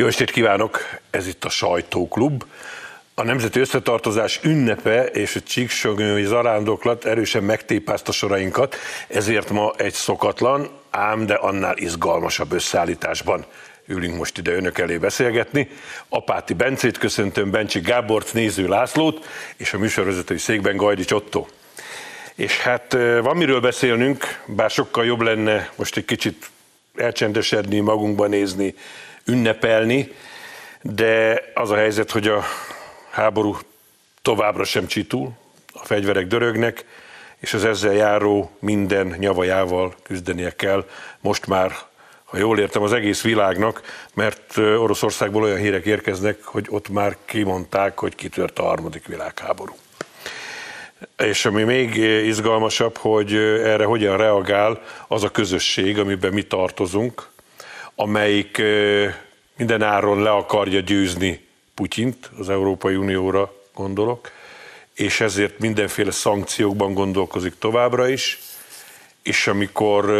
Jó estét kívánok! Ez itt a Sajtóklub. A Nemzeti Összetartozás ünnepe és a csíksognyói zarándoklat erősen megtépázta sorainkat, ezért ma egy szokatlan, ám de annál izgalmasabb összeállításban ülünk most ide önök elé beszélgetni. Apáti Bencét köszöntöm, Bencsi Gábort, Néző Lászlót, és a műsorvezetői székben Gajdics Otto. És hát van miről beszélnünk, bár sokkal jobb lenne most egy kicsit elcsendesedni, magunkba nézni, ünnepelni, de az a helyzet, hogy a háború továbbra sem csitul, a fegyverek dörögnek, és az ezzel járó minden nyavajával küzdenie kell most már, ha jól értem, az egész világnak, mert Oroszországból olyan hírek érkeznek, hogy ott már kimondták, hogy kitört a harmadik világháború. És ami még izgalmasabb, hogy erre hogyan reagál az a közösség, amiben mi tartozunk, amelyik minden áron le akarja győzni Putyint, az Európai Unióra gondolok, és ezért mindenféle szankciókban gondolkozik továbbra is, és amikor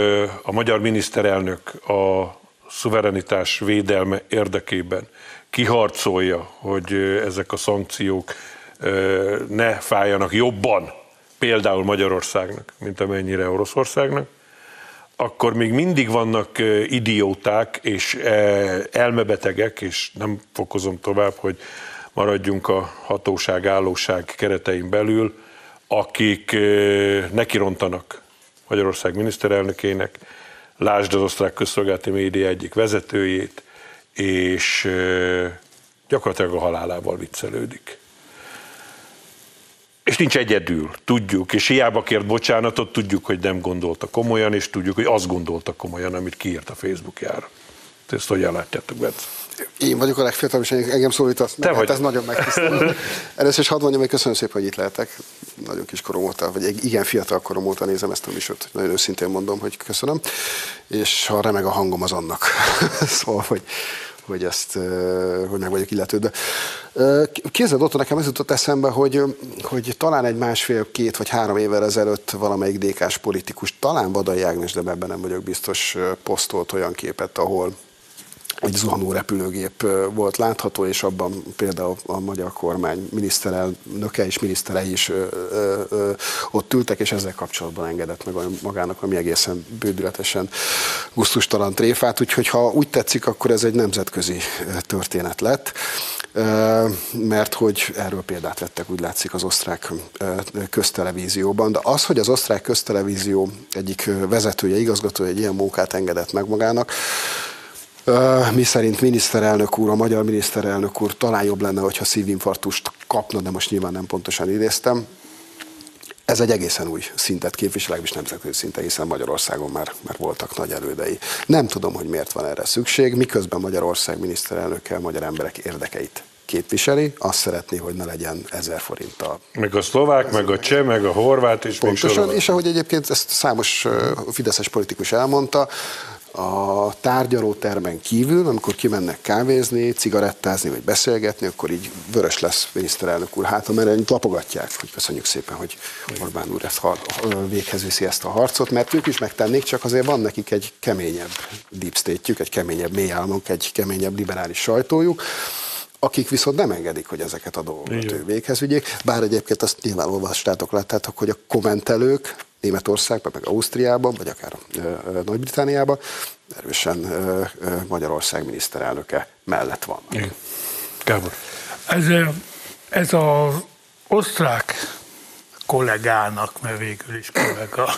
a magyar miniszterelnök a szuverenitás védelme érdekében kiharcolja, hogy ezek a szankciók ne fájjanak jobban, például Magyarországnak, mint amennyire Oroszországnak, akkor még mindig vannak idióták és elmebetegek, és nem fokozom tovább, hogy maradjunk a hatóság, állóság keretein belül, akik nekirontanak Magyarország miniszterelnökének, lásd az osztrák közszolgálati média egyik vezetőjét, és gyakorlatilag a halálával viccelődik. És nincs egyedül, tudjuk, és hiába kért bocsánatot, tudjuk, hogy nem gondolta komolyan, és tudjuk, hogy azt gondolta komolyan, amit kiírt a Facebookjára. Ezt hogyan látjátok, Bence? Én vagyok a legfiatalabb, és engem szólítasz. Te vagy. Hát ez nagyon megtisztelő. Először is hadd mondjam, hogy köszönöm szépen, hogy itt lehetek. Nagyon kis korom óta, vagy igen fiatal korom óta nézem ezt a műsort. Nagyon őszintén mondom, hogy köszönöm. És ha remeg a hangom, az annak. szóval, hogy, hogy ezt, hogy meg vagyok illetődve. Képzeld, ott nekem ez jutott eszembe, hogy, hogy talán egy másfél, két vagy három évvel ezelőtt valamelyik DK-s politikus, talán Badai Ágnes, de ebben nem vagyok biztos, posztolt olyan képet, ahol egy zuhanó repülőgép volt látható, és abban például a magyar kormány miniszterelnöke és miniszterei is ö, ö, ott ültek, és ezzel kapcsolatban engedett meg magának, ami egészen bődületesen gusztustalan tréfát, úgyhogy ha úgy tetszik, akkor ez egy nemzetközi történet lett mert hogy erről példát vettek, úgy látszik az osztrák köztelevízióban. De az, hogy az osztrák köztelevízió egyik vezetője, igazgatója egy ilyen munkát engedett meg magának, mi szerint miniszterelnök úr, a magyar miniszterelnök úr talán jobb lenne, hogyha szívinfarktust kapna, de most nyilván nem pontosan idéztem. Ez egy egészen új szintet képvisel, is nemzetközi szinten, hiszen Magyarországon már, már voltak nagy elődei. Nem tudom, hogy miért van erre szükség, miközben Magyarország miniszterelnöke a magyar emberek érdekeit képviseli, azt szeretné, hogy ne legyen ezer forinttal. Meg a szlovák, meg a cseh, meg a horvát is. Pontosan, és ahogy egyébként ezt számos fideszes politikus elmondta, a tárgyalótermen kívül, amikor kimennek kávézni, cigarettázni vagy beszélgetni, akkor így vörös lesz miniszterelnök úr. Háta, mert lapogatják, hogy köszönjük szépen, hogy Orbán úr ezt véghez viszi ezt a harcot, mert ők is megtennék, csak azért van nekik egy keményebb deep state egy keményebb mélyálmunk, egy keményebb liberális sajtójuk, akik viszont nem engedik, hogy ezeket a dolgokat ő véghez vigyék, bár egyébként azt nyilván olvastátok, láttátok, hogy a kommentelők Németországban, meg Ausztriában, vagy akár Nagy-Britániában erősen Magyarország miniszterelnöke mellett van. Gábor. Ez, ez az osztrák kollégának, mert végül is kollega,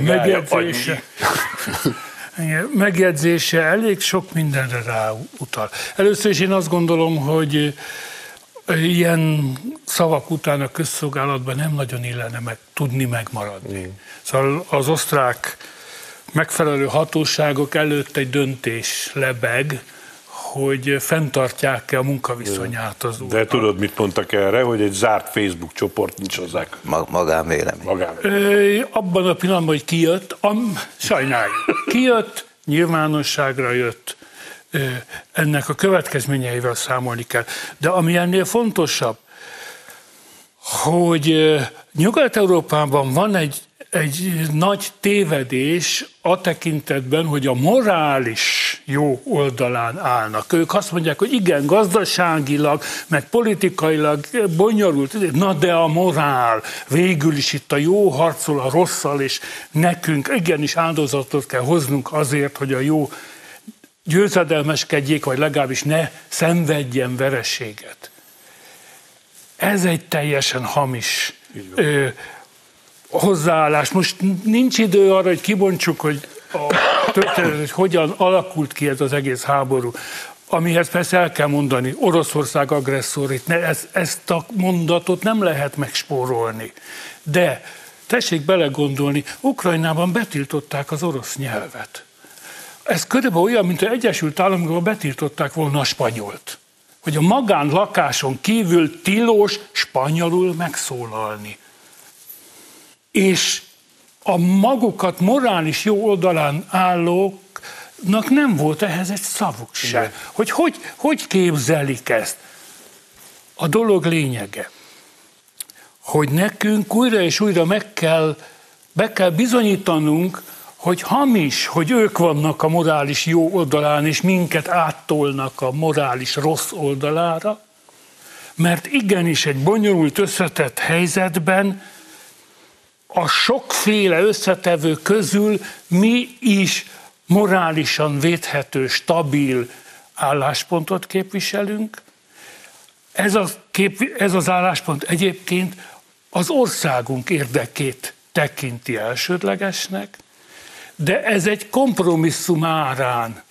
megjegyzése, megjegyzése elég sok mindenre ráutal. Először is én azt gondolom, hogy ilyen szavak után a közszolgálatban nem nagyon illene meg, tudni megmaradni. Mm. Szóval az osztrák megfelelő hatóságok előtt egy döntés lebeg, hogy fenntartják-e a munkaviszonyát az úrnak. De tudod, mit mondtak erre, hogy egy zárt Facebook csoport nincs hozzák? Magánvélemény. Magánvélemény. Abban a pillanatban, hogy kijött, am, sajnáljuk, kijött, nyilvánosságra jött, ennek a következményeivel számolni kell. De ami ennél fontosabb, hogy Nyugat-Európában van egy egy nagy tévedés a tekintetben, hogy a morális jó oldalán állnak. Ők azt mondják, hogy igen, gazdaságilag, meg politikailag bonyolult, na de a morál, végül is itt a jó harcol a rosszal, és nekünk igenis áldozatot kell hoznunk azért, hogy a jó győzedelmeskedjék, vagy legalábbis ne szenvedjen vereséget. Ez egy teljesen hamis ö, hozzáállás. Most nincs idő arra, hogy kibontsuk, hogy a történet, hogy hogyan alakult ki ez az egész háború. Amihez persze el kell mondani, Oroszország agresszor, itt ne, ez, ezt a mondatot nem lehet megspórolni. De tessék belegondolni, Ukrajnában betiltották az orosz nyelvet. Ez körülbelül olyan, mint az Egyesült Államokban betiltották volna a spanyolt. Hogy a magán lakáson kívül tilos spanyolul megszólalni és a magukat morális jó oldalán állóknak nem volt ehhez egy szavuk se. Hogy, hogy hogy képzelik ezt? A dolog lényege, hogy nekünk újra és újra meg kell, be kell bizonyítanunk, hogy hamis, hogy ők vannak a morális jó oldalán, és minket áttolnak a morális rossz oldalára, mert igenis egy bonyolult, összetett helyzetben a sokféle összetevő közül mi is morálisan védhető, stabil álláspontot képviselünk. Ez, a kép, ez az álláspont egyébként az országunk érdekét tekinti elsődlegesnek, de ez egy kompromisszum árán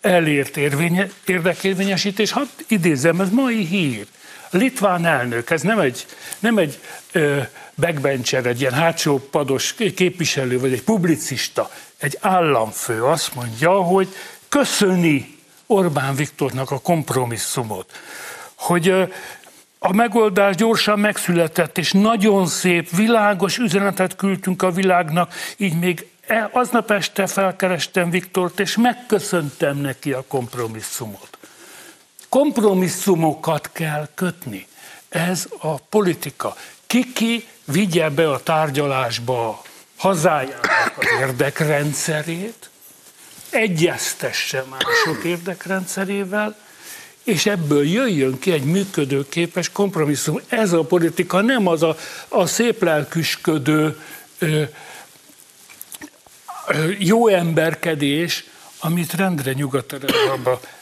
elért érvénye, érdekérvényesítés. Hát idézem, ez mai hír. Litván elnök, ez nem egy, nem egy ö, backbencher, egy ilyen hátsó pados képviselő, vagy egy publicista, egy államfő azt mondja, hogy köszöni Orbán Viktornak a kompromisszumot, hogy a megoldás gyorsan megszületett, és nagyon szép, világos üzenetet küldtünk a világnak, így még aznap este felkerestem Viktort, és megköszöntem neki a kompromisszumot. Kompromisszumokat kell kötni. Ez a politika. Kiki vigye be a tárgyalásba hazájának az érdekrendszerét, egyeztesse mások érdekrendszerével, és ebből jöjjön ki egy működőképes kompromisszum. Ez a politika nem az a, a szép lelküsködő ö, jó emberkedés, amit rendre nyugat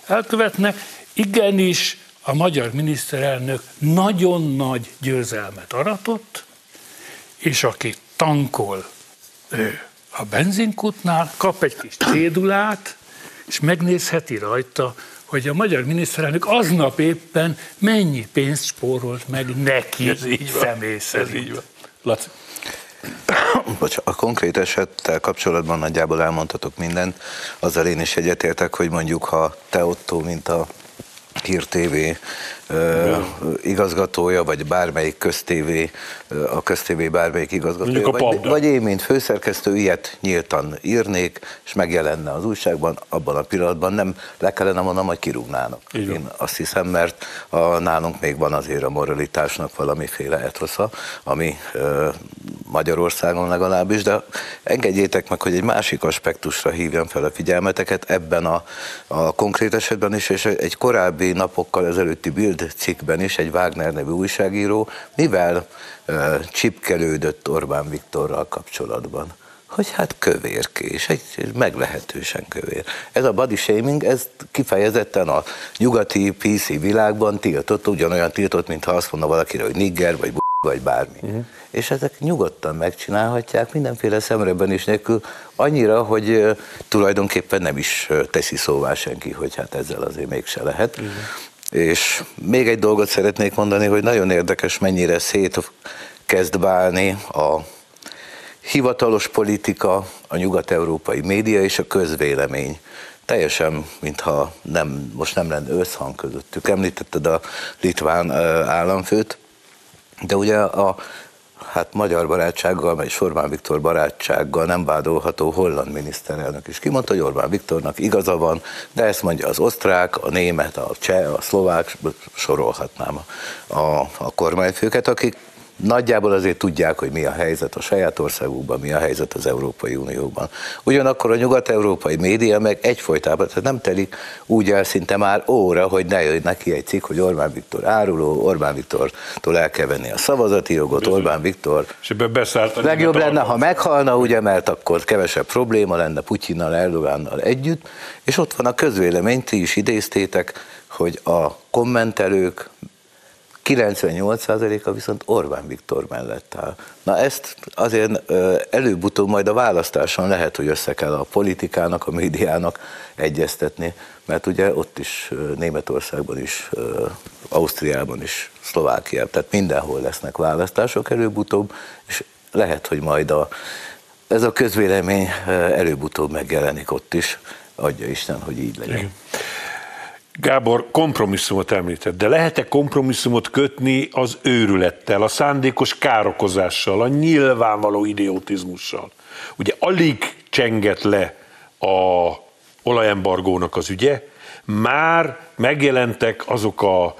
elkövetnek. Igenis, a magyar miniszterelnök nagyon nagy győzelmet aratott, és aki tankol ő a benzinkutnál, kap egy kis cédulát, és megnézheti rajta, hogy a magyar miniszterelnök aznap éppen mennyi pénzt spórolt meg neki ez így van. személy szerint. Ez így van. Laci. A konkrét esettel kapcsolatban nagyjából elmondhatok mindent. Azzal én is egyetértek, hogy mondjuk ha te Otto, mint a Hír TV igazgatója, vagy bármelyik köztévé, a köztévé bármelyik igazgatója, vagy, vagy én, mint főszerkesztő, ilyet nyíltan írnék, és megjelenne az újságban, abban a pillanatban. Nem le kellene mondanom, hogy kirúgnának. Én azt hiszem, mert a, nálunk még van azért a moralitásnak valamiféle etosza, ami ö, Magyarországon legalábbis, de engedjétek meg, hogy egy másik aspektusra hívjam fel a figyelmeteket ebben a, a konkrét esetben is, és egy korábbi napokkal ezelőtti Bild cikkben is egy Wagner nevű újságíró, mivel uh, csipkelődött Orbán Viktorral kapcsolatban hogy hát kövérkés, egy meglehetősen kövér. Ez a body shaming, ez kifejezetten a nyugati PC világban tiltott, ugyanolyan tiltott, mintha azt mondna valakire, hogy nigger, vagy vagy bármi. Uh-huh. És ezek nyugodtan megcsinálhatják, mindenféle szemreben is nélkül, annyira, hogy tulajdonképpen nem is teszi szóvá senki, hogy hát ezzel azért mégse lehet. Uh-huh. És még egy dolgot szeretnék mondani, hogy nagyon érdekes, mennyire szét kezd válni a hivatalos politika, a nyugat-európai média és a közvélemény. Teljesen, mintha nem, most nem lenne összhang közöttük. Említetted a litván államfőt, de ugye a hát magyar barátsággal, vagy Orbán Viktor barátsággal nem vádolható holland miniszterelnök is. Kimondta, hogy Orbán Viktornak igaza van, de ezt mondja az osztrák, a német, a cseh, a szlovák, sorolhatnám a, a, a kormányfőket, akik nagyjából azért tudják, hogy mi a helyzet a saját országukban, mi a helyzet az Európai Unióban. Ugyanakkor a nyugat-európai média meg egyfolytában, tehát nem telik úgy el szinte már óra, hogy ne jöjjön neki egy cikk, hogy Orbán Viktor áruló, Orbán Viktortól el kell venni a szavazati jogot, Bizony. Orbán Viktor. És ebben beszállt Legjobb lenne, ha meghalna, ugye, mert akkor kevesebb probléma lenne Putyinnal, Erdogánnal együtt, és ott van a közvélemény, ti is idéztétek, hogy a kommentelők 98%-a viszont Orbán Viktor mellett áll. Na ezt azért előbb-utóbb majd a választáson lehet, hogy össze kell a politikának, a médiának egyeztetni, mert ugye ott is Németországban is, Ausztriában is, Szlovákiában, tehát mindenhol lesznek választások előbb-utóbb, és lehet, hogy majd a, ez a közvélemény előbb-utóbb megjelenik ott is, adja Isten, hogy így legyen. Igen. Gábor kompromisszumot említett, de lehet-e kompromisszumot kötni az őrülettel, a szándékos károkozással, a nyilvánvaló idiotizmussal? Ugye alig csenget le a olajembargónak az ügye, már megjelentek azok a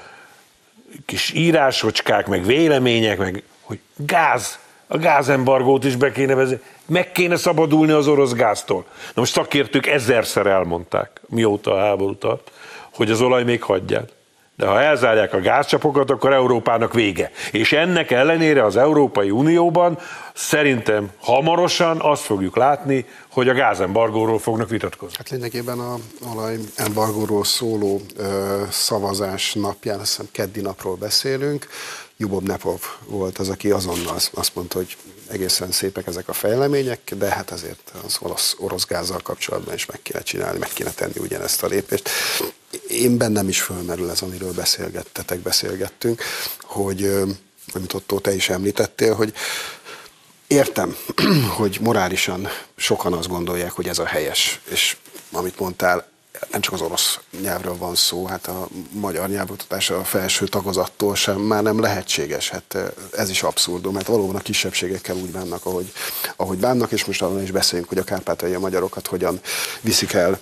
kis írásocskák, meg vélemények, meg hogy gáz, a gázembargót is be kéne vezetni, meg kéne szabadulni az orosz gáztól. Na most szakértők ezerszer elmondták, mióta a háború tart, hogy az olaj még hagyját. De ha elzárják a gázcsapokat, akkor Európának vége. És ennek ellenére az Európai Unióban szerintem hamarosan azt fogjuk látni, hogy a gázembargóról fognak vitatkozni. Hát lényegében a olajembargóról szóló ö, szavazás napján, azt hiszem keddi napról beszélünk, Jubob Nepov volt az, aki azonnal azt mondta, hogy egészen szépek ezek a fejlemények, de hát azért az orosz, orosz gázzal kapcsolatban is meg kéne csinálni, meg kéne tenni ugyanezt a lépést. Én bennem is fölmerül ez, amiről beszélgettetek, beszélgettünk, hogy, amit Otto, te is említettél, hogy értem, hogy morálisan sokan azt gondolják, hogy ez a helyes, és amit mondtál, nem csak az orosz nyelvről van szó, hát a magyar nyelvoktatás a felső tagozattól sem már nem lehetséges. Hát ez is abszurdum, mert valóban a kisebbségekkel úgy bánnak, ahogy, ahogy bánnak, és most arra is beszéljünk, hogy a kárpátai magyarokat hogyan viszik el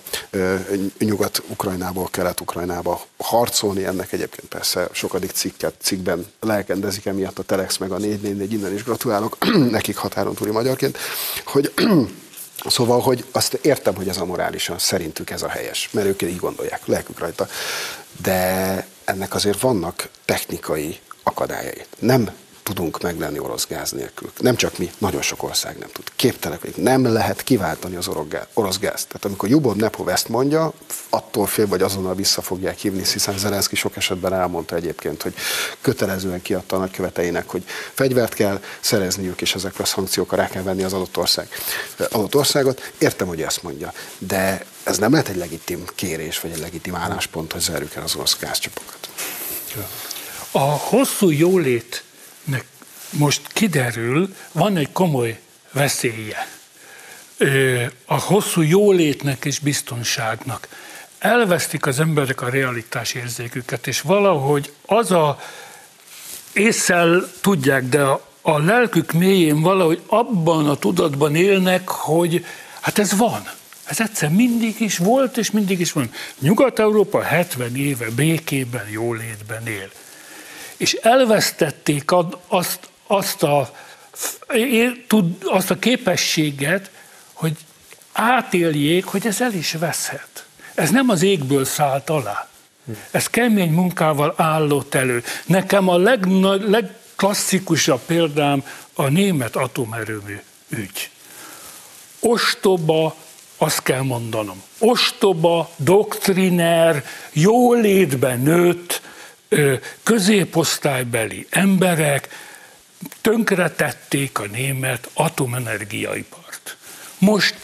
Nyugat-Ukrajnából Kelet-Ukrajnába harcolni. Ennek egyébként persze sokadik cikket, cikkben lelkendezik emiatt a Telex meg a 444, innen is gratulálok nekik határon túli magyarként, hogy Szóval, hogy azt értem, hogy ez a morálisan szerintük ez a helyes, mert ők így gondolják, lelkük rajta. De ennek azért vannak technikai akadályai. Nem tudunk meglenni orosz gáz nélkül. Nem csak mi, nagyon sok ország nem tud. Képtelenek vagyunk. Nem lehet kiváltani az orosz gázt. Tehát amikor Jubov Nepov ezt mondja, attól fél, vagy azonnal vissza fogják hívni, hiszen Zelenszky sok esetben elmondta egyébként, hogy kötelezően kiadta a nagyköveteinek, hogy fegyvert kell szerezniük, és ezekre a szankciókra rá kell venni az adott, ország, adott országot. Értem, hogy ezt mondja, de ez nem lehet egy legitim kérés, vagy egy legitim álláspont, hogy zárjuk el az orosz gázcsapokat. A hosszú jólét most kiderül, van egy komoly veszélye a hosszú jólétnek és biztonságnak. Elvesztik az emberek a realitás érzéküket, és valahogy az a észszel tudják, de a, a lelkük mélyén valahogy abban a tudatban élnek, hogy hát ez van. Ez egyszer mindig is volt, és mindig is van. Nyugat-Európa 70 éve békében, jólétben él. És elvesztették azt azt a, azt a képességet, hogy átéljék, hogy ez el is veszhet. Ez nem az égből szállt alá. Ez kemény munkával állott elő. Nekem a legnagy, legklasszikusabb példám a német atomerőmű ügy. Ostoba, azt kell mondanom, ostoba, doktriner, jólétben nőtt, középosztálybeli emberek, tönkretették a német atomenergiaipart. Most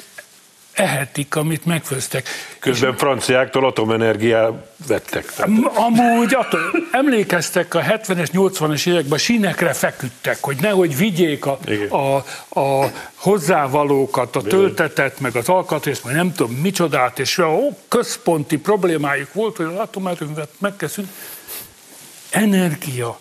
ehetik, amit megfőztek. Közben és franciáktól atomenergiát vettek. Amúgy atom, emlékeztek a 70-es, 80-es években sínekre feküdtek, hogy nehogy vigyék a, a, a hozzávalókat, a töltetet, meg az alkatrészt, meg nem tudom micsodát, és a központi problémájuk volt, hogy az atomerőművet megkezdünk. Energia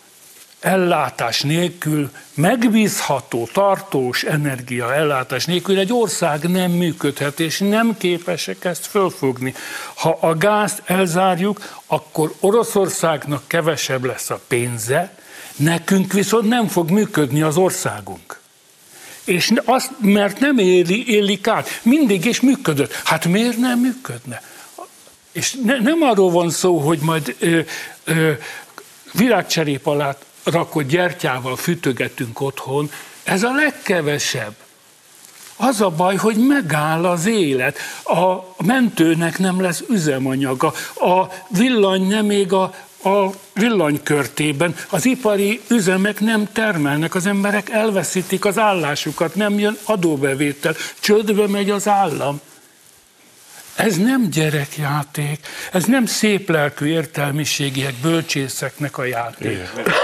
ellátás nélkül, megbízható, tartós energia ellátás nélkül egy ország nem működhet, és nem képesek ezt fölfogni. Ha a gázt elzárjuk, akkor Oroszországnak kevesebb lesz a pénze, Nekünk viszont nem fog működni az országunk. És azt, mert nem éli, élik át. Mindig is működött. Hát miért nem működne? És ne, nem arról van szó, hogy majd ö, ö, virágcserép alá rakott gyertyával fütögetünk otthon. Ez a legkevesebb. Az a baj, hogy megáll az élet. A mentőnek nem lesz üzemanyaga. A villany nem még a, a villanykörtében. Az ipari üzemek nem termelnek, az emberek elveszítik az állásukat, nem jön adóbevétel, csődbe megy az állam. Ez nem gyerekjáték, ez nem szép lelkű értelmiségiek, bölcsészeknek a játék. Igen.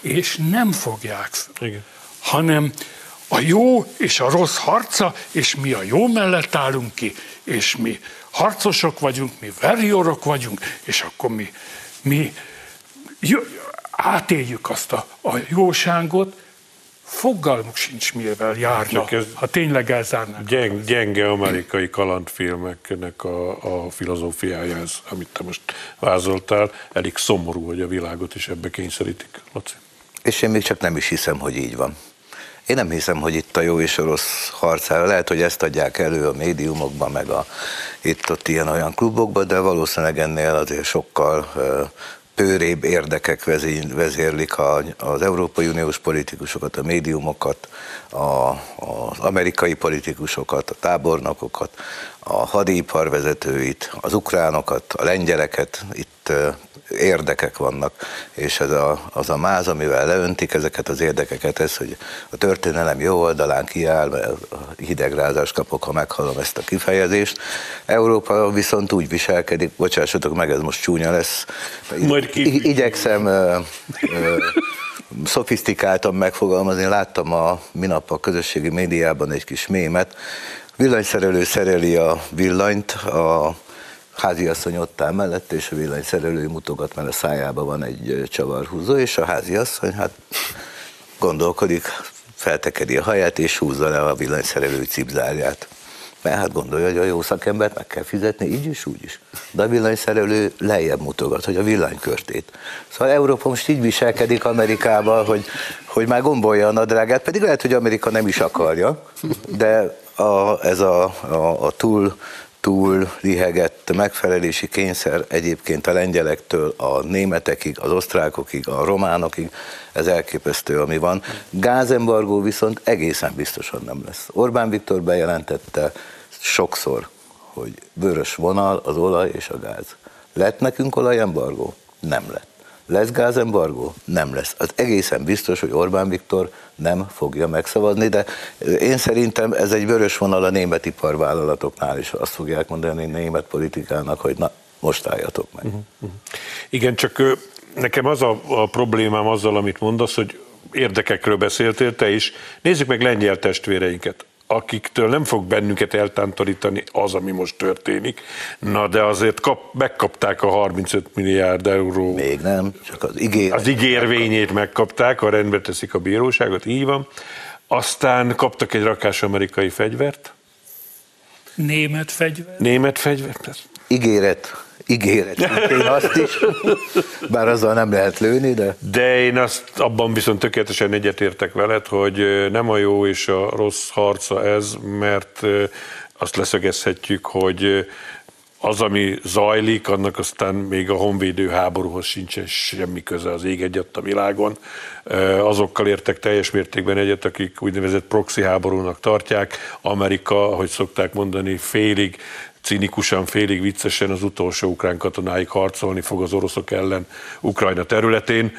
És nem fogják. Igen. Hanem a jó és a rossz harca, és mi a jó mellett állunk ki, és mi harcosok vagyunk, mi verjorok vagyunk, és akkor mi, mi átéljük azt a, a jóságot, fogalmuk sincs mivel járna, ez ha tényleg elzárnák. Gyeng, gyenge amerikai kalandfilmeknek a, a filozófiája ez, amit te most vázoltál. Elég szomorú, hogy a világot is ebbe kényszerítik. Laci. És én még csak nem is hiszem, hogy így van. Én nem hiszem, hogy itt a jó és a rossz harcára. Lehet, hogy ezt adják elő a médiumokban, meg a itt-ott ilyen-olyan klubokban, de valószínűleg ennél azért sokkal pőrébb érdekek vezérlik az Európai Uniós politikusokat, a médiumokat, a, az amerikai politikusokat, a tábornokokat, a hadipar vezetőit, az ukránokat, a lengyeleket, itt érdekek vannak, és ez a, az a máz, amivel leöntik ezeket az érdekeket, ez, hogy a történelem jó oldalán kiáll, mert hidegrázást kapok, ha meghallom ezt a kifejezést. Európa viszont úgy viselkedik, bocsássatok meg, ez most csúnya lesz, Majd ki... igyekszem ö, ö, szofisztikáltan megfogalmazni, láttam a minap a közösségi médiában egy kis mémet, villanyszerelő szereli a villanyt, a háziasszony ott áll mellett, és a villanyszerelő mutogat, mert a szájában van egy csavarhúzó, és a háziasszony hát gondolkodik, feltekedi a haját, és húzza le a villanyszerelő cipzárját. Mert hát gondolja, hogy a jó szakembert meg kell fizetni, így is, úgy is. De a villanyszerelő lejjebb mutogat, hogy a villanykörtét. Szóval Európa most így viselkedik Amerikával, hogy, hogy már gombolja a nadrágát, pedig lehet, hogy Amerika nem is akarja, de a, ez a, a, a túl túl lihegett megfelelési kényszer egyébként a lengyelektől a németekig, az osztrákokig, a románokig, ez elképesztő, ami van. Gázembargó viszont egészen biztosan nem lesz. Orbán Viktor bejelentette sokszor, hogy vörös vonal az olaj és a gáz. Lett nekünk olajembargó? Nem lett. Lesz gázembargó? Nem lesz. Az egészen biztos, hogy Orbán Viktor nem fogja megszavazni, de én szerintem ez egy vörös vonal a német iparvállalatoknál is. Azt fogják mondani német politikának, hogy na, most álljatok meg. Uh-huh. Igen, csak nekem az a, a problémám azzal, amit mondasz, hogy érdekekről beszéltél te is. Nézzük meg lengyel testvéreinket akiktől nem fog bennünket eltántorítani az, ami most történik. Na de azért kap, megkapták a 35 milliárd euró. Még nem, csak az ígér. Az ígérvényét megkapták, ha rendbe teszik a bíróságot, így van. Aztán kaptak egy rakás amerikai fegyvert. Német fegyvert. Német fegyvert. Ígéret ígéret. Én azt is, bár azzal nem lehet lőni, de... De én azt abban viszont tökéletesen egyetértek veled, hogy nem a jó és a rossz harca ez, mert azt leszögezhetjük, hogy az, ami zajlik, annak aztán még a honvédő háborúhoz sincsen semmi köze az ég egyet a világon. Azokkal értek teljes mértékben egyet, akik úgynevezett proxy háborúnak tartják. Amerika, ahogy szokták mondani, félig cinikusan, félig viccesen az utolsó ukrán katonáig harcolni fog az oroszok ellen Ukrajna területén,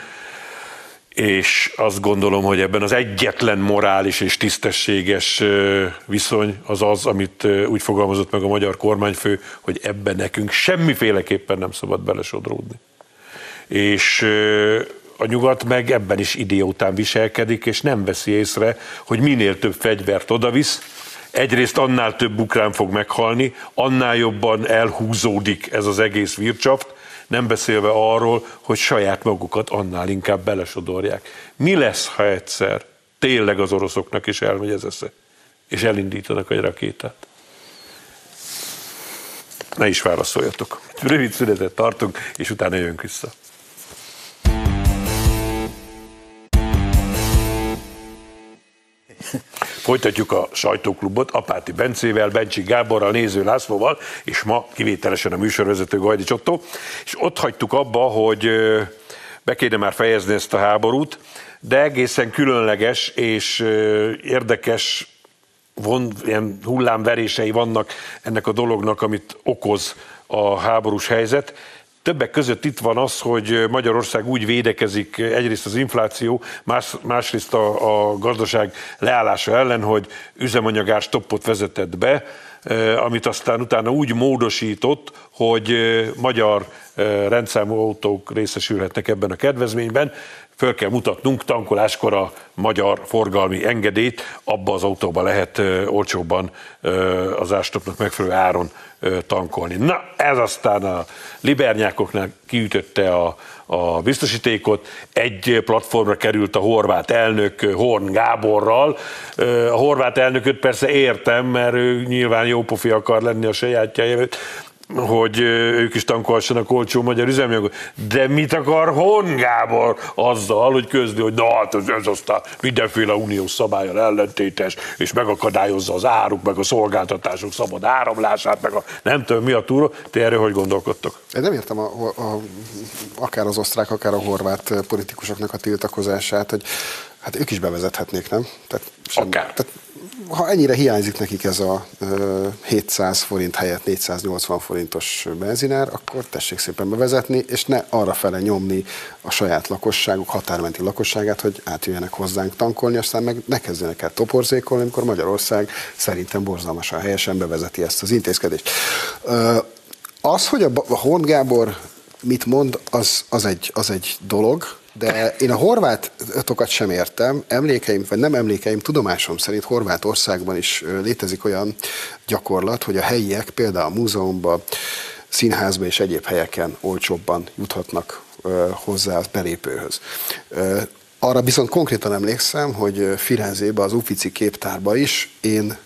és azt gondolom, hogy ebben az egyetlen morális és tisztességes viszony az az, amit úgy fogalmazott meg a magyar kormányfő, hogy ebben nekünk semmiféleképpen nem szabad belesodródni. És a nyugat meg ebben is idiótán viselkedik, és nem veszi észre, hogy minél több fegyvert odavisz, egyrészt annál több ukrán fog meghalni, annál jobban elhúzódik ez az egész vircsaft, nem beszélve arról, hogy saját magukat annál inkább belesodorják. Mi lesz, ha egyszer tényleg az oroszoknak is elmegy ez esze, és elindítanak egy rakétát? Ne is válaszoljatok. Rövid szünetet tartunk, és utána jövünk vissza. Folytatjuk a sajtóklubot Apáti Bencével, Bencsi Gáborral, Néző Lászlóval, és ma kivételesen a műsorvezető Gajdi Csottó. És ott hagytuk abba, hogy be kéne már fejezni ezt a háborút, de egészen különleges és érdekes von, ilyen hullámverései vannak ennek a dolognak, amit okoz a háborús helyzet. Többek között itt van az, hogy Magyarország úgy védekezik egyrészt az infláció, más, másrészt a, a gazdaság leállása ellen, hogy üzemanyagás stoppot vezetett be, amit aztán utána úgy módosított, hogy magyar rendszámú autók részesülhetnek ebben a kedvezményben. Föl kell mutatnunk tankoláskor a magyar forgalmi engedélyt, abba az autóba lehet olcsóbban az ástopnak megfelelő áron tankolni. Na, ez aztán a libernyákoknál kiütötte a, a biztosítékot, egy platformra került a horvát elnök Horn Gáborral. A horvát elnököt persze értem, mert ő nyilván jó pofi akar lenni a sajátja hogy ők is tankolhassanak olcsó magyar üzemanyagot. De mit akar Hon Gábor azzal, hogy közli, hogy na hát ez, ez aztán mindenféle uniós szabályal ellentétes, és megakadályozza az áruk, meg a szolgáltatások szabad áramlását, meg a nem tudom mi a túra. Ti erről hogy gondolkodtok? Én nem értem a, a, a, akár az osztrák, akár a horvát politikusoknak a tiltakozását, hogy hát ők is bevezethetnék, nem? Tehát, sem, akár. Tehát ha ennyire hiányzik nekik ez a 700 forint helyett 480 forintos benzinár, akkor tessék szépen bevezetni, és ne arra fele nyomni a saját lakosságuk, határmenti lakosságát, hogy átjöjjenek hozzánk tankolni, aztán meg ne kezdjenek el toporzékolni, amikor Magyarország szerintem borzalmasan helyesen bevezeti ezt az intézkedést. Az, hogy a Horn Gábor mit mond, az, az, egy, az egy dolog, de én a horvátokat sem értem, emlékeim, vagy nem emlékeim, tudomásom szerint Horvátországban is létezik olyan gyakorlat, hogy a helyiek például a múzeumban, színházba és egyéb helyeken olcsóbban juthatnak hozzá a belépőhöz. Arra viszont konkrétan emlékszem, hogy Firenzébe, az Uffizi képtárba is én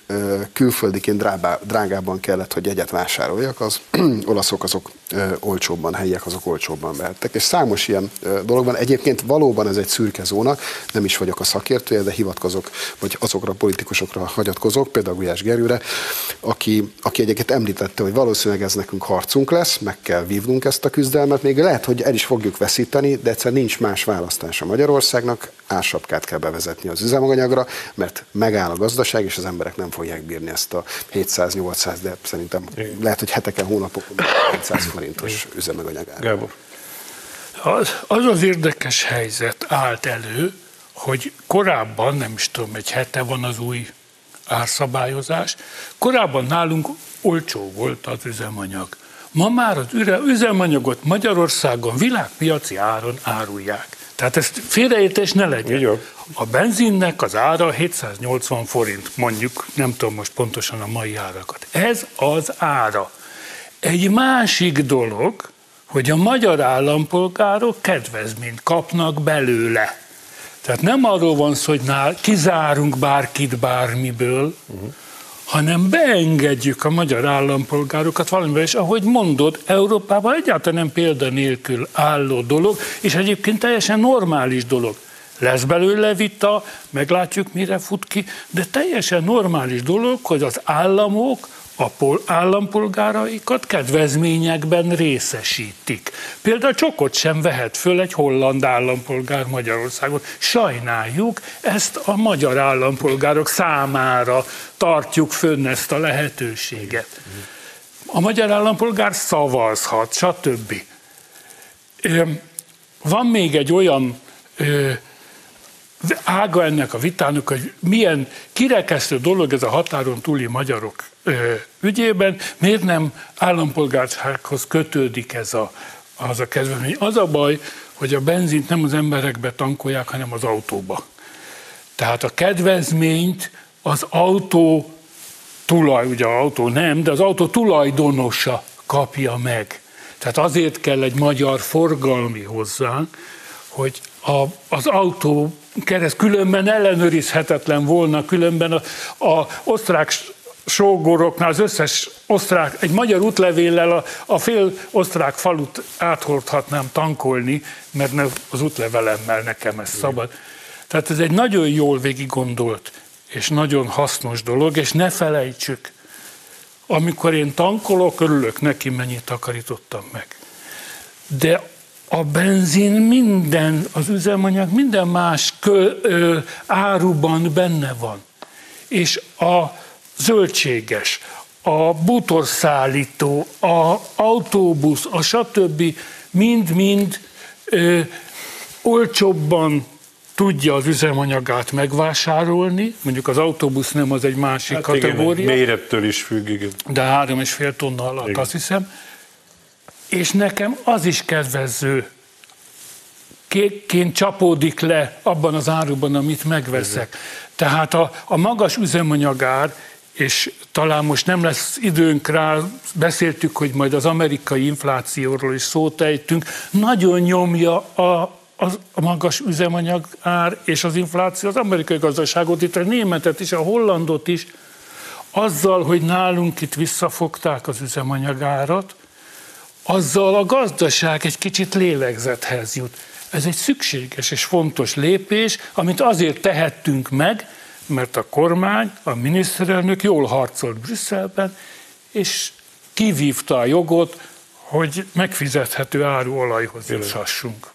külföldiként drábá, drágában kellett, hogy egyet vásároljak, az olaszok azok olcsóbban, helyiek azok olcsóbban vehettek. És számos ilyen dologban egyébként valóban ez egy szürke zóna, nem is vagyok a szakértője, de hivatkozok, vagy azokra a politikusokra hagyatkozok, például Gulyás Gerőre, aki, aki egyébként említette, hogy valószínűleg ez nekünk harcunk lesz, meg kell vívnunk ezt a küzdelmet, még lehet, hogy el is fogjuk veszíteni, de egyszer nincs más választása Magyarországnak, ársapkát kell bevezetni az üzemanyagra, mert megáll a gazdaság, és az emberek nem fogják bírni ezt a 700-800, de szerintem Igen. lehet, hogy heteken, hónapokon 700 forintos üzemanyagára. Gábor. Az, az az érdekes helyzet állt elő, hogy korábban, nem is tudom, egy hete van az új árszabályozás, korábban nálunk olcsó volt az üzemanyag. Ma már az üzemanyagot Magyarországon világpiaci áron árulják. Tehát ezt félreértés ne legyen. A benzinnek az ára 780 forint, mondjuk, nem tudom most pontosan a mai árakat. Ez az ára. Egy másik dolog, hogy a magyar állampolgárok kedvezményt kapnak belőle. Tehát nem arról van szó, hogy nál kizárunk bárkit bármiből, uh-huh hanem beengedjük a magyar állampolgárokat valamivel, és ahogy mondod, Európában egyáltalán nem példa nélkül álló dolog, és egyébként teljesen normális dolog. Lesz belőle vita, meglátjuk, mire fut ki, de teljesen normális dolog, hogy az államok a állampolgáraikat kedvezményekben részesítik. Például csokot sem vehet föl egy holland állampolgár Magyarországon. Sajnáljuk, ezt a magyar állampolgárok számára tartjuk fönn ezt a lehetőséget. A magyar állampolgár szavazhat, stb. Van még egy olyan ága ennek a vitának, hogy milyen kirekesztő dolog ez a határon túli magyarok ügyében, miért nem állampolgársághoz kötődik ez a, az a kedvezmény. Az a baj, hogy a benzint nem az emberekbe tankolják, hanem az autóba. Tehát a kedvezményt az autó tulaj, ugye autó nem, de az autó tulajdonosa kapja meg. Tehát azért kell egy magyar forgalmi hozzánk, hogy a, az autó kereszt különben ellenőrizhetetlen volna, különben a, a osztrák sógoroknál az összes osztrák, egy magyar útlevéllel a, a fél osztrák falut áthordhatnám tankolni, mert ne, az útlevelemmel nekem ez szabad. Tehát ez egy nagyon jól végig gondolt és nagyon hasznos dolog, és ne felejtsük, amikor én tankolok, örülök neki, mennyit takarítottam meg. De a benzin minden, az üzemanyag minden más kö, ö, áruban benne van. És a zöldséges, a bútorszállító, a autóbusz, a stb. mind-mind olcsóbban tudja az üzemanyagát megvásárolni, mondjuk az autóbusz nem az egy másik hát kategória. Igen, mérettől is függ, igen. De három és fél tonna alatt igen. azt hiszem. És nekem az is kedvező, kékként csapódik le abban az áruban, amit megveszek. Tehát a, a magas üzemanyagár, és talán most nem lesz időnk rá, beszéltük, hogy majd az amerikai inflációról is szót ejtünk, nagyon nyomja a, az, a magas üzemanyag ár és az infláció az amerikai gazdaságot, itt a németet is, a hollandot is, azzal, hogy nálunk itt visszafogták az üzemanyagárat, azzal a gazdaság egy kicsit lélegzethez jut. Ez egy szükséges és fontos lépés, amit azért tehettünk meg, mert a kormány, a miniszterelnök jól harcolt Brüsszelben, és kivívta a jogot, hogy megfizethető áru olajhoz juthassunk.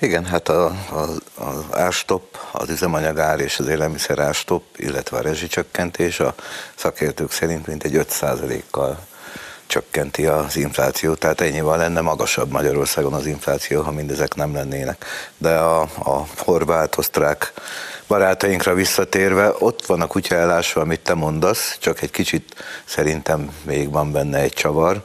Igen, hát a, a, az árstopp, az üzemanyagár és az élelmiszer árstopp, illetve a rezsicsökkentés a szakértők szerint mintegy 5%-kal csökkenti az inflációt, tehát ennyivel lenne magasabb Magyarországon az infláció, ha mindezek nem lennének. De a, a horvát, osztrák barátainkra visszatérve, ott van a kutyaellásva, amit te mondasz, csak egy kicsit szerintem még van benne egy csavar,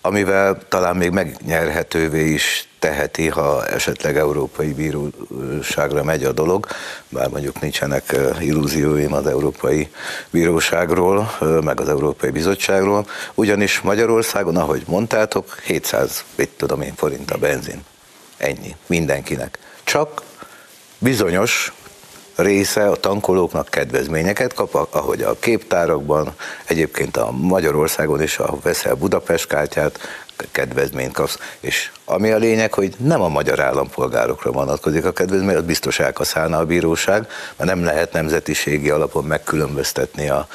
amivel talán még megnyerhetővé is teheti, ha esetleg Európai Bíróságra megy a dolog, bár mondjuk nincsenek illúzióim az Európai Bíróságról, meg az Európai Bizottságról, ugyanis Magyarországon, ahogy mondtátok, 700, mit tudom én, forint a benzin. Ennyi, mindenkinek. Csak bizonyos része a tankolóknak kedvezményeket kap, ahogy a képtárakban, egyébként a Magyarországon is, ahol veszel Budapest kártyát, kedvezményt kapsz. És ami a lényeg, hogy nem a magyar állampolgárokra vonatkozik a kedvezmény, az biztos elkaszálna a bíróság, mert nem lehet nemzetiségi alapon megkülönböztetni a,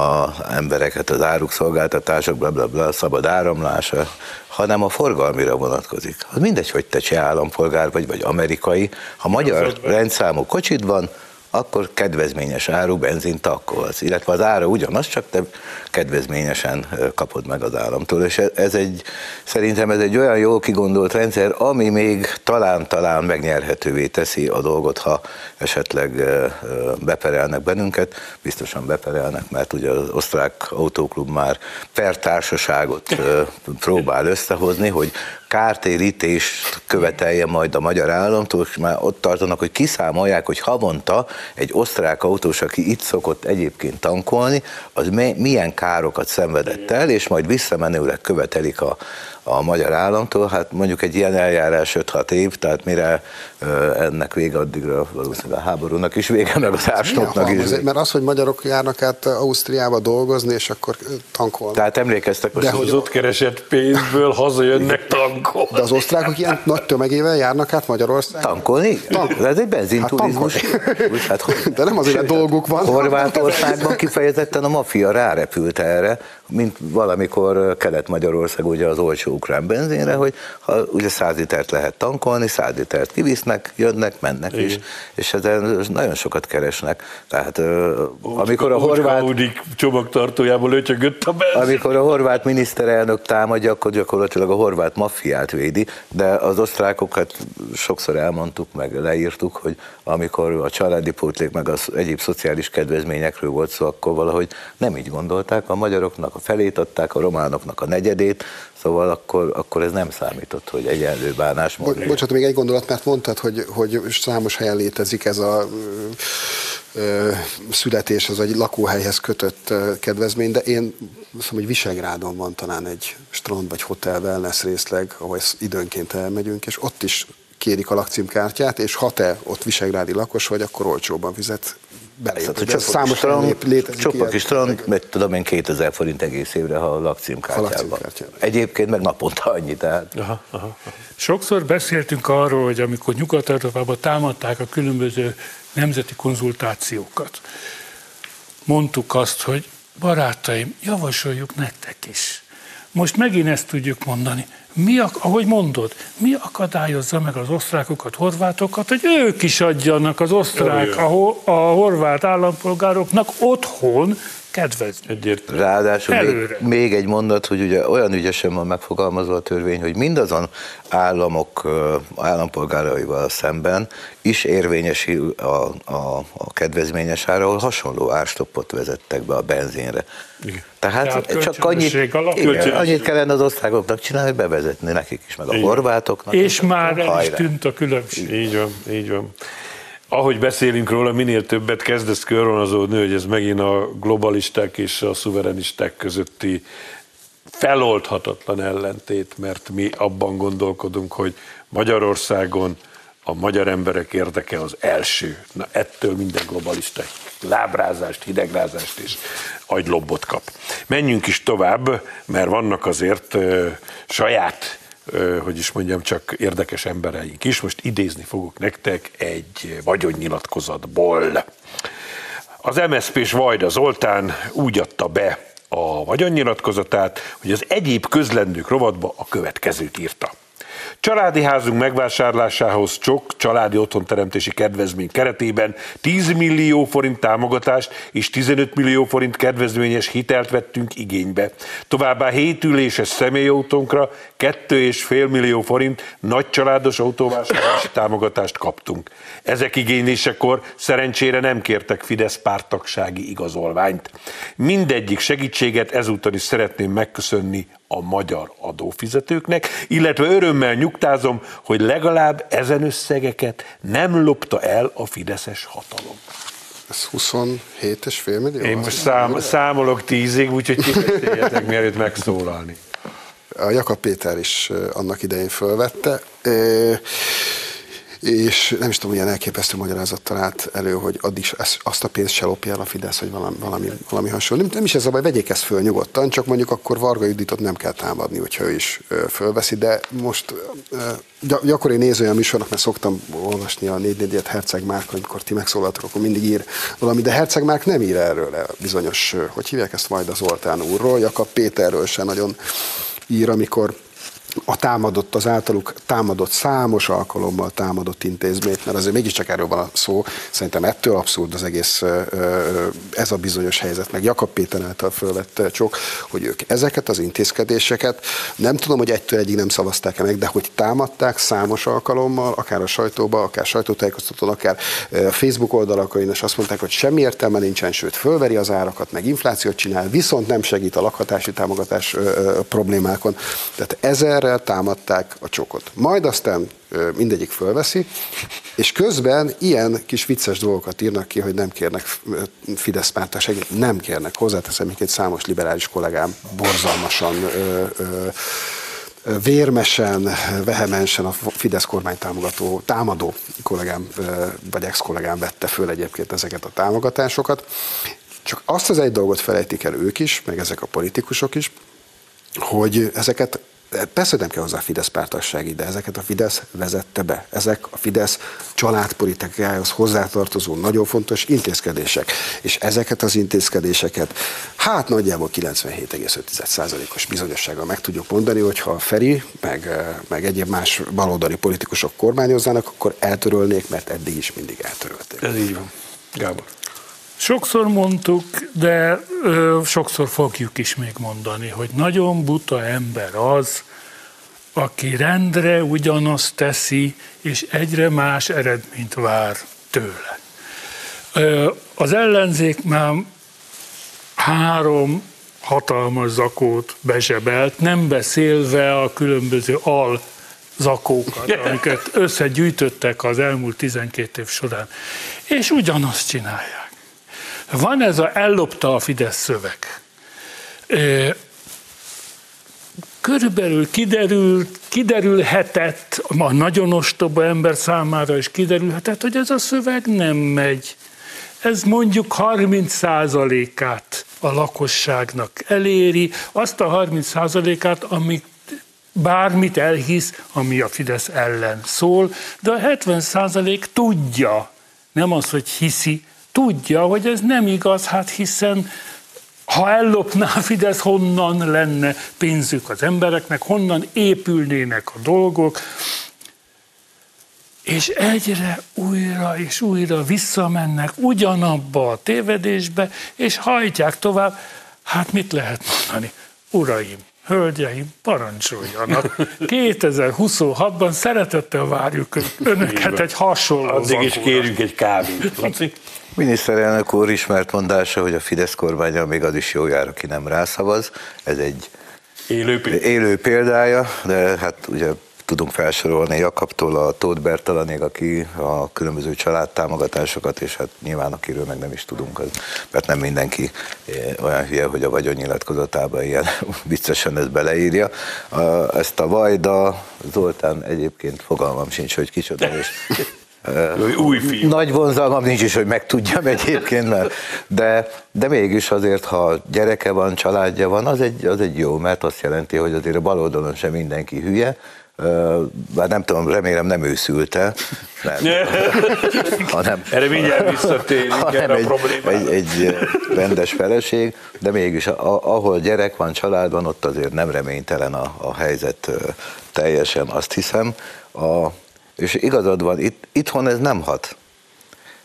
a embereket, az áruk, szolgáltatások, bla, bla, bla, szabad áramlása, hanem a forgalmira vonatkozik. Az mindegy, hogy te cseh állampolgár vagy, vagy amerikai, ha magyar rendszámú kocsid van, akkor kedvezményes áru benzint takkolsz, illetve az ára ugyanaz, csak te kedvezményesen kapod meg az államtól, és ez egy, szerintem ez egy olyan jól kigondolt rendszer, ami még talán-talán megnyerhetővé teszi a dolgot, ha esetleg beperelnek bennünket, biztosan beperelnek, mert ugye az osztrák autóklub már per társaságot próbál összehozni, hogy kártérítést követelje majd a magyar államtól, és már ott tartanak, hogy kiszámolják, hogy havonta egy osztrák autós, aki itt szokott egyébként tankolni, az milyen károkat szenvedett el, és majd visszamenőleg követelik a, a magyar államtól, hát mondjuk egy ilyen eljárás 5-6 év, tehát mire ennek vége addigra valószínűleg a háborúnak is vége, meg az ásnoknak is. Mert az, hogy magyarok járnak át Ausztriába dolgozni, és akkor tankolnak. Tehát emlékeztek, hogy az ott keresett pénzből hazajönnek tankolni. De az osztrákok ilyen nagy tömegével járnak át Magyarországon? Tankolni? Tankolni. Ez egy benzinturizmus. Hát, hát, De nem azért, dolguk van. Horvátországban kifejezetten a mafia rárepült erre, mint valamikor Kelet-Magyarország ugye az olcsó ukrán benzinre, hogy ha ugye száz litert lehet tankolni, száz litert kivisznek, jönnek, mennek is, és ezen nagyon sokat keresnek. Tehát amikor a horvát... csomagtartójából lötyögött a benzin. Amikor a horvát miniszterelnök támadja, akkor gyakorlatilag a horvát maffiát védi, de az osztrákokat sokszor elmondtuk, meg leírtuk, hogy amikor a családi pótlék, meg az egyéb szociális kedvezményekről volt szó, akkor valahogy nem így gondolták, a magyaroknak a felét adták, a románoknak a negyedét, Szóval akkor, akkor ez nem számított, hogy egyenlő bánásmód. Bo- bocsánat, még egy gondolat, mert mondtad, hogy, hogy számos helyen létezik ez a ö, születés, az egy lakóhelyhez kötött kedvezmény, de én mondom, hogy Visegrádon van talán egy strand vagy hotel wellness részleg, ahol időnként elmegyünk, és ott is kérik a lakcímkártyát, és ha te ott visegrádi lakos vagy, akkor olcsóban fizet belépni. Hát, csak számos strand, létezik Csopak is strand, mert tudom én 2000 forint egész évre, ha a lakcímkártyában. Egyébként meg naponta annyi, tehát. Aha, aha. Sokszor beszéltünk arról, hogy amikor Nyugat-Európában támadták a különböző nemzeti konzultációkat, mondtuk azt, hogy barátaim, javasoljuk nektek is. Most megint ezt tudjuk mondani. Mi, ahogy mondod, mi akadályozza meg az osztrákokat, horvátokat, hogy ők is adjanak az osztrák, a, a horvát állampolgároknak otthon kedvezni. Egyértelmű. Ráadásul még, még egy mondat, hogy ugye olyan ügyesen van megfogalmazva a törvény, hogy mindazon államok állampolgáraival szemben is érvényesül a, a, a kedvezményes ára, ahol hasonló árstoppot vezettek be a benzinre. Igen. Tehát, Tehát csak annyit, igen, annyit kellene az osztrákoknak csinálni, hogy bevezetni nekik is, meg a horvátoknak. És már el is tűnt a különbség. Így van, így van ahogy beszélünk róla, minél többet kezdesz körvonazódni, hogy ez megint a globalisták és a szuverenisták közötti feloldhatatlan ellentét, mert mi abban gondolkodunk, hogy Magyarországon a magyar emberek érdeke az első. Na ettől minden globalista lábrázást, hidegrázást és agylobbot kap. Menjünk is tovább, mert vannak azért saját hogy is mondjam, csak érdekes embereink is. Most idézni fogok nektek egy vagyonnyilatkozatból. Az MSZP-s Vajda Zoltán úgy adta be a vagyonnyilatkozatát, hogy az egyéb közlendők rovatba a következőt írta. Családi házunk megvásárlásához csak családi otthonteremtési kedvezmény keretében 10 millió forint támogatást és 15 millió forint kedvezményes hitelt vettünk igénybe. Továbbá 7 üléses személyautónkra 2,5 millió forint nagycsaládos autóvásárlási támogatást kaptunk. Ezek igénylésekor szerencsére nem kértek Fidesz pártagsági igazolványt. Mindegyik segítséget ezúttal is szeretném megköszönni a magyar adófizetőknek, illetve örömmel nyugtázom, hogy legalább ezen összegeket nem lopta el a fideszes hatalom. Ez 27 és fél millió? Én most szám, számolok tízig, úgyhogy kibeszéljetek, mielőtt megszólalni. A Jakab Péter is annak idején fölvette és nem is tudom, milyen elképesztő magyarázattal állt elő, hogy addig azt a pénzt se lopja el a Fidesz, hogy valami, valami, valami hasonló. Nem, nem is ez a baj, vegyék ezt föl nyugodtan, csak mondjuk akkor Varga Juditot nem kell támadni, hogyha ő is fölveszi, de most gyakori néző a műsornak, mert szoktam olvasni a 4 4 Herceg Márk, amikor ti megszólaltok, akkor mindig ír valami, de Herceg Márk nem ír erről bizonyos, hogy hívják ezt majd az Zoltán úrról, Jakab Péterről se nagyon ír, amikor a támadott, az általuk támadott számos alkalommal támadott intézményt, mert azért mégiscsak erről van a szó. Szerintem ettől abszurd az egész ez a bizonyos helyzet, meg Jakab Péter által fölvett csok, hogy ők ezeket az intézkedéseket, nem tudom, hogy egytől egyig nem szavazták-e meg, de hogy támadták számos alkalommal, akár a sajtóba, akár sajtótájékoztatón, akár Facebook oldalakon, és azt mondták, hogy semmi értelme nincsen, sőt, fölveri az árakat, meg inflációt csinál, viszont nem segít a lakhatási támogatás problémákon. Tehát ezer erre támadták a csokot. Majd aztán mindegyik fölveszi, és közben ilyen kis vicces dolgokat írnak ki, hogy nem kérnek Fidesz pártság, nem kérnek. Hozzáteszem, még egy számos liberális kollégám borzalmasan ö, ö, vérmesen, vehemensen a Fidesz kormány támogató, támadó kollégám, vagy ex-kollégám vette föl egyébként ezeket a támogatásokat. Csak azt az egy dolgot felejtik el ők is, meg ezek a politikusok is, hogy ezeket Persze nem kell hozzá Fidesz pártassági, de ezeket a Fidesz vezette be. Ezek a Fidesz családpolitikájához hozzátartozó nagyon fontos intézkedések. És ezeket az intézkedéseket hát nagyjából 97,5%-os bizonyossággal meg tudjuk mondani, hogyha Feri, meg, meg egyéb más baloldali politikusok kormányoznának, akkor eltörölnék, mert eddig is mindig eltörölték. Ez így van. Gábor. Sokszor mondtuk, de ö, sokszor fogjuk is még mondani, hogy nagyon buta ember az, aki rendre ugyanazt teszi, és egyre más eredményt vár tőle. Ö, az ellenzék már három hatalmas zakót bezsebelt, nem beszélve a különböző al zakókat, amiket összegyűjtöttek az elmúlt 12 év során. És ugyanazt csinálják. Van ez a ellopta a Fidesz szöveg. Körülbelül kiderült, kiderülhetett, a nagyon ostoba ember számára is kiderülhetett, hogy ez a szöveg nem megy. Ez mondjuk 30%-át a lakosságnak eléri, azt a 30%-át, amit bármit elhisz, ami a Fidesz ellen szól, de a 70% tudja, nem az, hogy hiszi, tudja, hogy ez nem igaz, hát hiszen ha ellopná a Fidesz, honnan lenne pénzük az embereknek, honnan épülnének a dolgok, és egyre újra és újra visszamennek ugyanabba a tévedésbe, és hajtják tovább. Hát mit lehet mondani? Uraim, hölgyeim, parancsoljanak. 2026-ban szeretettel várjuk önöket egy hasonló Addig is kérjünk egy kávét. Miniszterelnök úr ismert mondása, hogy a Fidesz kormánya még az is jó jár, aki nem rászavaz. Ez egy élő, élő példája, de hát ugye tudunk felsorolni Jakabtól a Tóth Bertalanig, aki a különböző családtámogatásokat, és hát nyilván akiről meg nem is tudunk, az, mert nem mindenki eh, olyan hülye, hogy a vagyonnyilatkozatában ilyen viccesen ezt beleírja. Ezt a Vajda, Zoltán egyébként fogalmam sincs, hogy kicsoda, és új fiú. Nagy vonzalmam nincs is, hogy megtudjam egyébként, mert, de, de mégis azért, ha gyereke van, családja van, az egy, az egy jó, mert azt jelenti, hogy azért a bal oldalon sem mindenki hülye, bár nem tudom, remélem nem őszülte, nem, hanem, Erre mindjárt visszatérünk hanem egy, egy, egy rendes feleség, de mégis ahol gyerek van, család van, ott azért nem reménytelen a, a helyzet teljesen, azt hiszem. A, és igazad van, itt, itthon ez nem hat.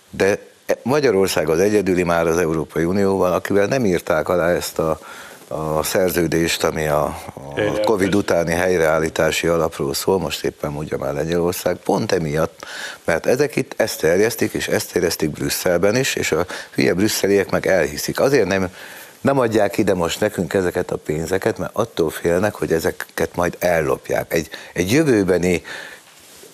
De Magyarország az egyedüli már az Európai Unióban, akivel nem írták alá ezt a, a szerződést, ami a, a Covid utáni helyreállítási alapról szól, most éppen mondja már Lengyelország, pont emiatt, mert ezek itt ezt terjesztik, és ezt terjesztik Brüsszelben is, és a hülye brüsszeliek meg elhiszik. Azért nem nem adják ide most nekünk ezeket a pénzeket, mert attól félnek, hogy ezeket majd ellopják. Egy, egy jövőbeni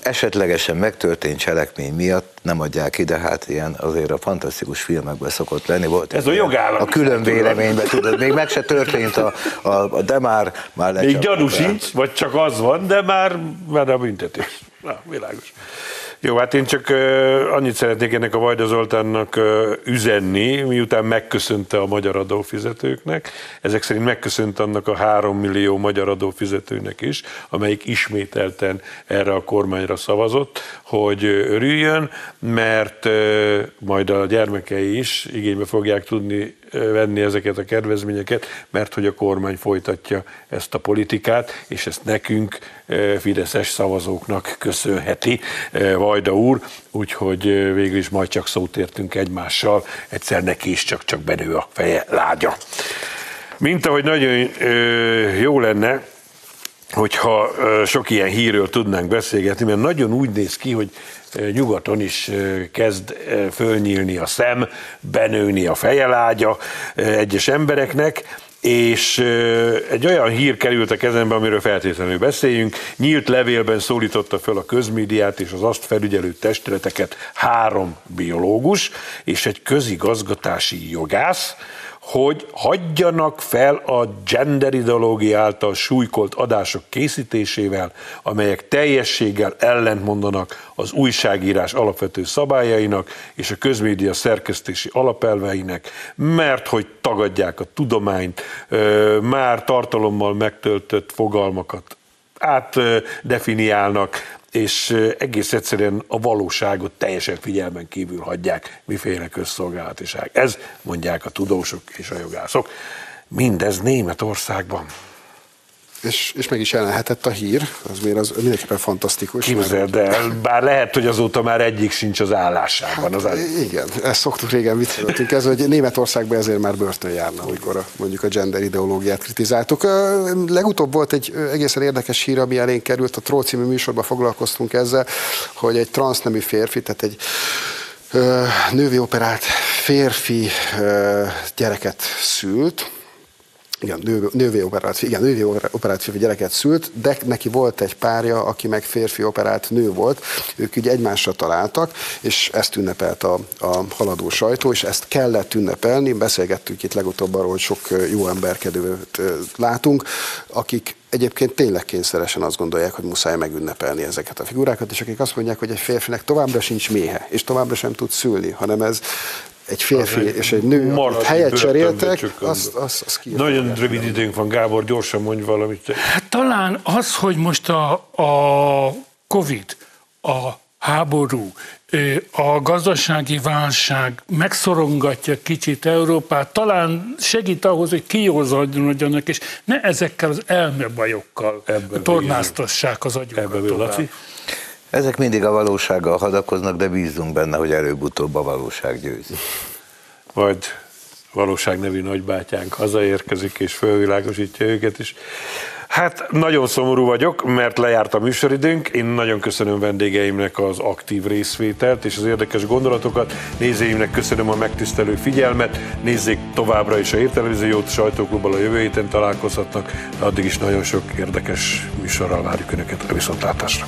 esetlegesen megtörtént cselekmény miatt nem adják ide, hát ilyen azért a fantasztikus filmekben szokott lenni. Volt Ez a jogállam. A külön véleményben, tudod, még meg se történt, a, a, a de már, már Még gyanú sincs, vagy csak az van, de már, már a büntetés. Na, világos. Jó, hát én csak annyit szeretnék ennek a Vajda Zoltánnak üzenni, miután megköszönte a magyar adófizetőknek. Ezek szerint megköszönt annak a három millió magyar adófizetőnek is, amelyik ismételten erre a kormányra szavazott, hogy örüljön, mert majd a gyermekei is igénybe fogják tudni venni ezeket a kedvezményeket, mert hogy a kormány folytatja ezt a politikát, és ezt nekünk, fideszes szavazóknak köszönheti Vajda úr, úgyhogy végül is majd csak szót értünk egymással, egyszer neki is csak-csak benő a feje lágya. Mint ahogy nagyon jó lenne, hogyha sok ilyen hírről tudnánk beszélgetni, mert nagyon úgy néz ki, hogy nyugaton is kezd fölnyílni a szem, benőni a fejelágya egyes embereknek, és egy olyan hír került a kezembe, amiről feltétlenül beszéljünk. Nyílt levélben szólította fel a közmédiát és az azt felügyelő testületeket három biológus és egy közigazgatási jogász, hogy hagyjanak fel a gender ideológia által súlykolt adások készítésével, amelyek teljességgel ellentmondanak az újságírás alapvető szabályainak és a közmédia szerkesztési alapelveinek, mert hogy tagadják a tudományt, már tartalommal megtöltött fogalmakat. Átdefiniálnak, és egész egyszerűen a valóságot teljesen figyelmen kívül hagyják, miféle közszolgálatiság. Ez mondják a tudósok és a jogászok. Mindez Németországban. És, és meg is jelenhetett a hír, az miért az mindenképpen fantasztikus. Képzeld el, bár lehet, hogy azóta már egyik sincs az állásában. Hát, az igen, ezt szoktuk régen vicceltünk ez, hogy Németországban ezért már börtön járna, amikor a, mondjuk a gender ideológiát kritizáltuk. Legutóbb volt egy egészen érdekes hír, ami elén került, a Tró című műsorban foglalkoztunk ezzel, hogy egy transznemű férfi, tehát egy nővi operált férfi gyereket szült, igen, nő, nővé operált, igen, nővé férfi gyereket szült, de neki volt egy párja, aki meg férfi operált nő volt. Ők ugye egymásra találtak, és ezt ünnepelt a, a haladó sajtó, és ezt kellett ünnepelni. Beszélgettünk itt legutóbb arról, hogy sok jó emberkedőt látunk, akik egyébként tényleg kényszeresen azt gondolják, hogy muszáj megünnepelni ezeket a figurákat, és akik azt mondják, hogy egy férfinek továbbra sincs méhe, és továbbra sem tud szülni, hanem ez egy férfi az és egy nő, akit helyet cseréltek, azt, azt, azt Nagyon rövid időnk van, Gábor, gyorsan mondj valamit. Hát talán az, hogy most a, a Covid a háború, a gazdasági válság megszorongatja kicsit Európát, talán segít ahhoz, hogy kiózadjanak, és ne ezekkel az elmebajokkal tornáztassák az agyukat Ezek mindig a valósággal hadakoznak, de bízunk benne, hogy előbb-utóbb a valóság győz. Vagy valóság nevű nagybátyánk hazaérkezik és fölvilágosítja őket is. Hát nagyon szomorú vagyok, mert lejárt a műsoridőnk. Én nagyon köszönöm vendégeimnek az aktív részvételt és az érdekes gondolatokat. Nézőimnek köszönöm a megtisztelő figyelmet. Nézzék továbbra is a Értelevíziót, sajtóklubban a jövő héten találkozhatnak. Addig is nagyon sok érdekes műsorral várjuk Önöket a viszontlátásra.